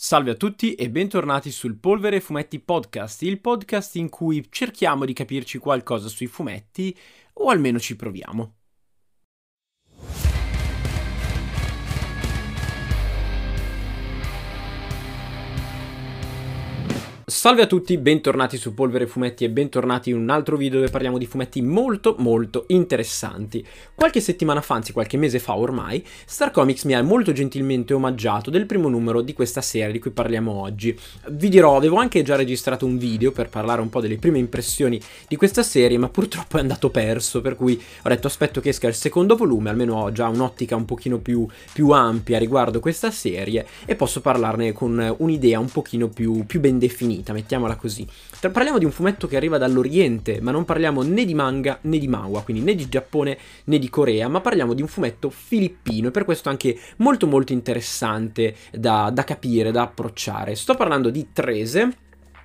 Salve a tutti e bentornati sul Polvere Fumetti Podcast, il podcast in cui cerchiamo di capirci qualcosa sui fumetti, o almeno ci proviamo. Salve a tutti, bentornati su Polvere Fumetti e bentornati in un altro video dove parliamo di fumetti molto molto interessanti. Qualche settimana fa, anzi qualche mese fa ormai, Star Comics mi ha molto gentilmente omaggiato del primo numero di questa serie di cui parliamo oggi. Vi dirò, avevo anche già registrato un video per parlare un po' delle prime impressioni di questa serie, ma purtroppo è andato perso, per cui ho detto aspetto che esca il secondo volume, almeno ho già un'ottica un pochino più, più ampia riguardo questa serie e posso parlarne con un'idea un pochino più, più ben definita finita, mettiamola così. Parliamo di un fumetto che arriva dall'Oriente, ma non parliamo né di manga né di manhwa, quindi né di Giappone né di Corea, ma parliamo di un fumetto filippino e per questo anche molto molto interessante da, da capire, da approcciare. Sto parlando di Trese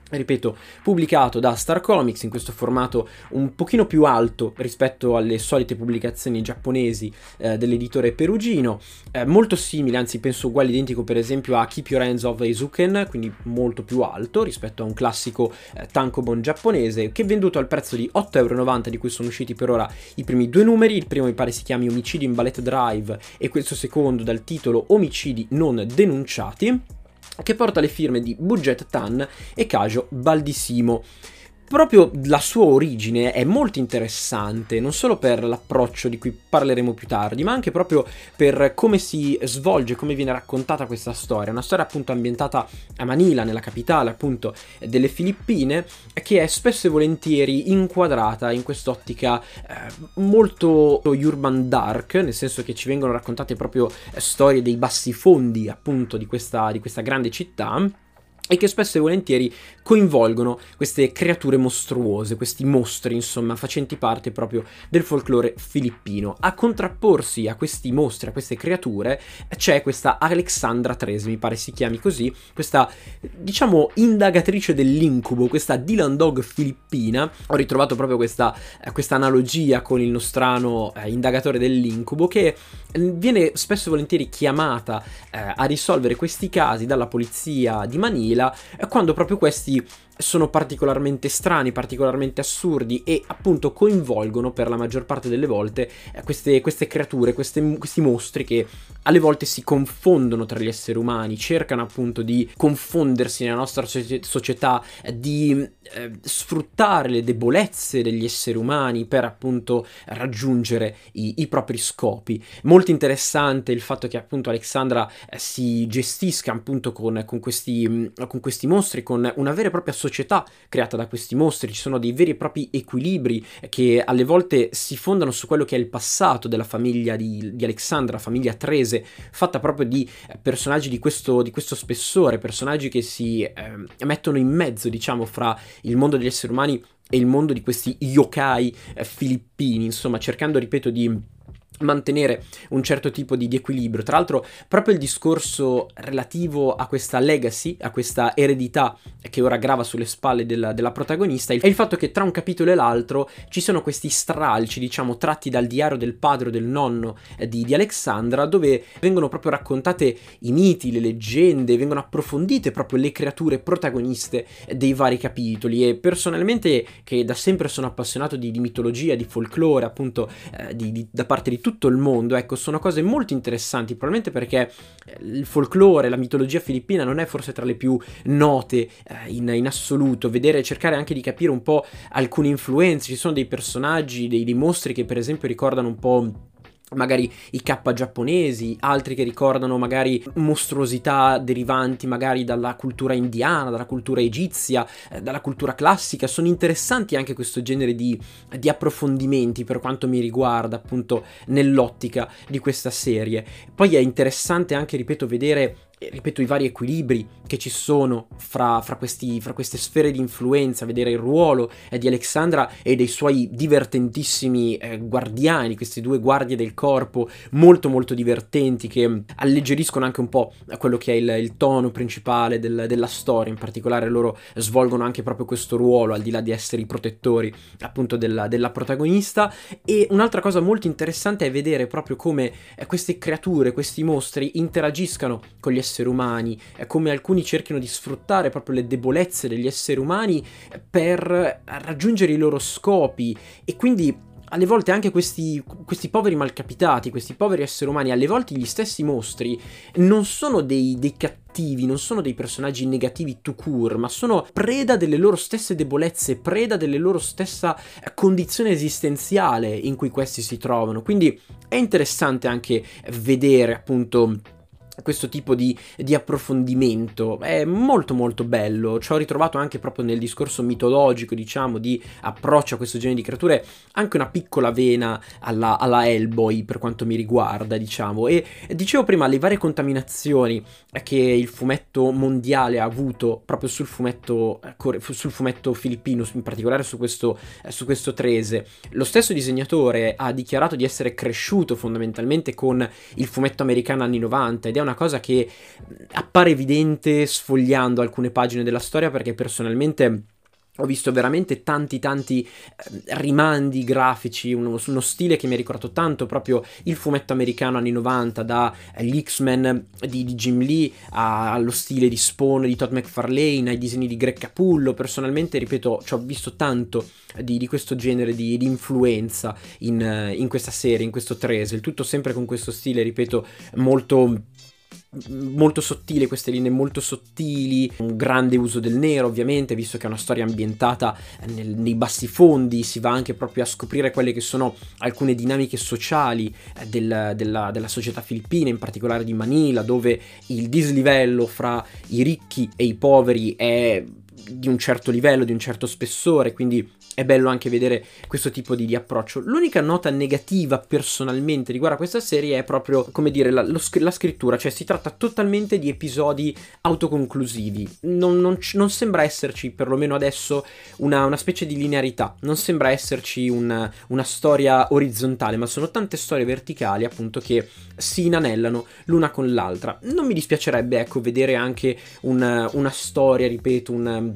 ripeto, pubblicato da Star Comics in questo formato un pochino più alto rispetto alle solite pubblicazioni giapponesi eh, dell'editore perugino, eh, molto simile, anzi penso uguale identico per esempio a Keep Your Hands Off Eizouken, quindi molto più alto rispetto a un classico eh, tankobon giapponese che è venduto al prezzo di 8,90€ di cui sono usciti per ora i primi due numeri, il primo mi pare si chiami Omicidi in Ballet Drive e questo secondo dal titolo Omicidi non denunciati che porta le firme di Budget Tan e Cajo Baldissimo proprio la sua origine è molto interessante, non solo per l'approccio di cui parleremo più tardi, ma anche proprio per come si svolge, come viene raccontata questa storia. Una storia appunto ambientata a Manila, nella capitale appunto delle Filippine, che è spesso e volentieri inquadrata in quest'ottica eh, molto urban dark, nel senso che ci vengono raccontate proprio storie dei bassi fondi appunto di questa, di questa grande città e che spesso e volentieri coinvolgono queste creature mostruose, questi mostri, insomma, facenti parte proprio del folklore filippino. A contrapporsi a questi mostri, a queste creature, c'è questa Alexandra Trese, mi pare si chiami così, questa, diciamo, indagatrice dell'incubo, questa Dylan Dog filippina. Ho ritrovato proprio questa, questa analogia con il nostrano eh, indagatore dell'incubo, che viene spesso e volentieri chiamata eh, a risolvere questi casi dalla polizia di Manila, eh, quando proprio questi sono particolarmente strani, particolarmente assurdi e appunto coinvolgono per la maggior parte delle volte eh, queste, queste creature, queste, questi mostri che alle volte si confondono tra gli esseri umani, cercano appunto di confondersi nella nostra società, di eh, sfruttare le debolezze degli esseri umani per appunto raggiungere i, i, propri scopi. Molto interessante il fatto che appunto Alexandra eh, si gestisca appunto con, con, questi, mm, con questi mostri, con una vera e propria società creata da questi mostri, ci sono dei veri e propri equilibri che alle volte si fondano su quello che è il passato della famiglia di, di Alexandra, famiglia Trese, fatta proprio di eh, personaggi di questo, di questo spessore, personaggi che si eh, mettono in mezzo, diciamo, fra il mondo degli esseri umani e il mondo di questi yokai eh, filippini, insomma, cercando, ripeto, di mantenere un certo tipo di, di, equilibrio. Tra l'altro, proprio il discorso relativo a questa legacy, a questa eredità che ora grava sulle spalle della, della protagonista, è il fatto che tra un capitolo e l'altro ci sono questi stralci, diciamo, tratti dal diario del padre o del nonno eh, di, di, Alexandra, dove vengono proprio raccontate i miti, le leggende, vengono approfondite proprio le creature protagoniste dei vari capitoli. E personalmente, che da sempre sono appassionato di, di mitologia, di folklore, appunto, eh, da parte di tutto il mondo, ecco, sono cose molto interessanti, probabilmente perché eh, il folklore, la mitologia filippina non è forse tra le più note eh, in, in, assoluto, vedere, cercare anche di capire un po' alcune influenze, ci sono dei personaggi, dei, dei mostri che per esempio ricordano un po' magari i K giapponesi, altri che ricordano magari mostruosità derivanti magari dalla cultura indiana, dalla cultura egizia, eh, dalla cultura classica. Sono interessanti anche questo genere di, di approfondimenti per quanto mi riguarda, appunto, nell'ottica di questa serie. Poi è interessante anche, ripeto, vedere ripeto, i vari equilibri che ci sono fra, fra, questi, fra queste sfere di influenza, vedere il ruolo eh, di Alexandra e dei suoi divertentissimi eh, guardiani, queste due guardie del corpo molto molto divertenti che alleggeriscono anche un po' quello che è il, il tono principale del, della storia, in particolare loro svolgono anche proprio questo ruolo al di là di essere i protettori appunto della, della protagonista. E un'altra cosa molto interessante è vedere proprio come eh, queste creature, questi mostri interagiscano con gli esseri esseri umani, come alcuni cerchino di sfruttare proprio le debolezze degli esseri umani per raggiungere i loro scopi e quindi alle volte anche questi, questi, poveri malcapitati, questi poveri esseri umani, alle volte gli stessi mostri, non sono dei, dei cattivi, non sono dei personaggi negativi to cure, ma sono preda delle loro stesse debolezze, preda delle loro stessa condizione esistenziale in cui questi si trovano. Quindi è interessante anche vedere appunto questo tipo di, di, approfondimento. È molto molto bello. Ci ho ritrovato anche proprio nel discorso mitologico diciamo di approccio a questo genere di creature. Anche una piccola vena alla, alla Hellboy per quanto mi riguarda diciamo. E dicevo prima le varie contaminazioni che il fumetto mondiale ha avuto proprio sul fumetto, sul fumetto filippino in particolare su questo, su questo Trese. Lo stesso disegnatore ha dichiarato di essere cresciuto fondamentalmente con il fumetto americano anni 90 ed è una cosa che appare evidente sfogliando alcune pagine della storia perché personalmente ho visto veramente tanti tanti eh, rimandi grafici, uno, uno, stile che mi ha ricordato tanto proprio il fumetto americano anni 90, dagli eh, X-Men di, di, Jim Lee a, allo stile di Spawn di Todd McFarlane, ai disegni di Greg Capullo. Personalmente, ripeto, ci ho visto tanto di, di questo genere di, di influenza in, eh, in, questa serie, in questo Trese, il tutto sempre con questo stile, ripeto, molto molto sottile, queste linee molto sottili, un grande uso del nero ovviamente, visto che è una storia ambientata nel, nei bassi fondi, si va anche proprio a scoprire quelle che sono alcune dinamiche sociali eh, del, della, della società filippina, in particolare di Manila, dove il dislivello fra i ricchi e i poveri è di un certo livello, di un certo spessore, quindi è bello anche vedere questo tipo di, di, approccio. L'unica nota negativa personalmente riguardo a questa serie è proprio, come dire, la, lo, la scrittura, cioè si tratta totalmente di episodi autoconclusivi. Non, non, non sembra esserci, perlomeno adesso, una, una, specie di linearità, non sembra esserci una, una storia orizzontale, ma sono tante storie verticali appunto che si inanellano l'una con l'altra. Non mi dispiacerebbe, ecco, vedere anche una, una storia, ripeto, un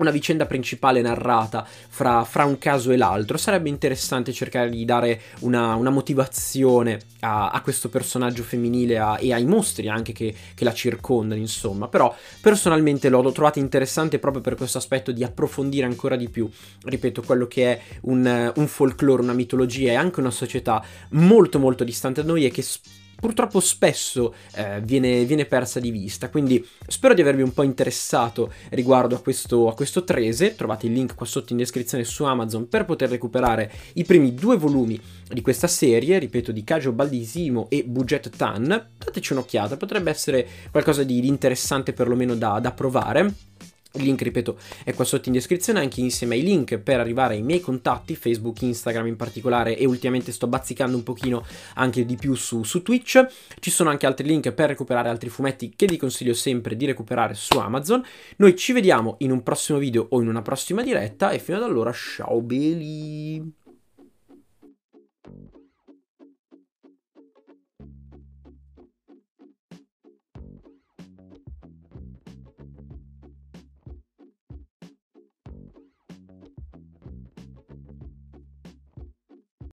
una vicenda principale narrata fra, fra, un caso e l'altro. Sarebbe interessante cercare di dare una, una motivazione a, a, questo personaggio femminile a, e ai mostri anche che, che, la circondano, insomma. Però personalmente l'ho trovato interessante proprio per questo aspetto di approfondire ancora di più, ripeto, quello che è un, un folklore, una mitologia e anche una società molto molto distante da noi e che purtroppo spesso eh, viene, viene, persa di vista. Quindi spero di avervi un po' interessato riguardo a questo, a questo Trese. Trovate il link qua sotto in descrizione su Amazon per poter recuperare i primi due volumi di questa serie, ripeto, di Kajo Baldisimo e Budget Tan. Dateci un'occhiata, potrebbe essere qualcosa di, interessante perlomeno da, da provare. Il link, ripeto, è qua sotto in descrizione, anche insieme ai link per arrivare ai miei contatti, Facebook, Instagram in particolare, e ultimamente sto bazzicando un pochino anche di più su, su Twitch. Ci sono anche altri link per recuperare altri fumetti che vi consiglio sempre di recuperare su Amazon. Noi ci vediamo in un prossimo video o in una prossima diretta, e fino ad allora, ciao belli!